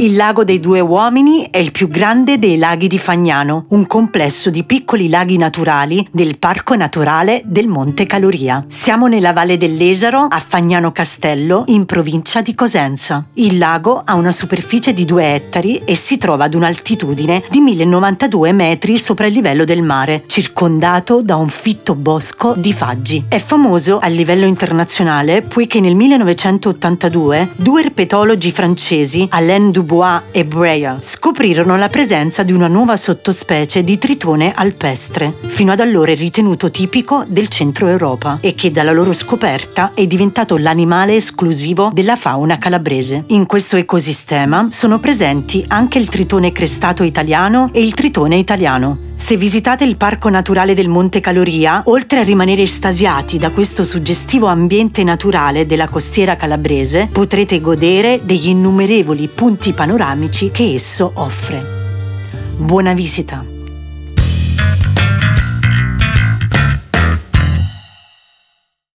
Il lago dei due uomini è il più grande dei laghi di Fagnano, un complesso di piccoli laghi naturali del Parco Naturale del Monte Caloria. Siamo nella Valle dell'Esaro, a Fagnano Castello, in provincia di Cosenza. Il lago ha una superficie di 2 ettari e si trova ad un'altitudine di 1092 metri sopra il livello del mare, circondato da un fitto bosco di faggi. È famoso a livello internazionale poiché nel 1982 due erpetologi francesi, Alain Dubois Dubois e Breyer scoprirono la presenza di una nuova sottospecie di tritone alpestre, fino ad allora ritenuto tipico del centro Europa e che dalla loro scoperta è diventato l'animale esclusivo della fauna calabrese. In questo ecosistema sono presenti anche il tritone crestato italiano e il tritone italiano, se visitate il Parco Naturale del Monte Caloria, oltre a rimanere estasiati da questo suggestivo ambiente naturale della costiera calabrese, potrete godere degli innumerevoli punti panoramici che esso offre. Buona visita!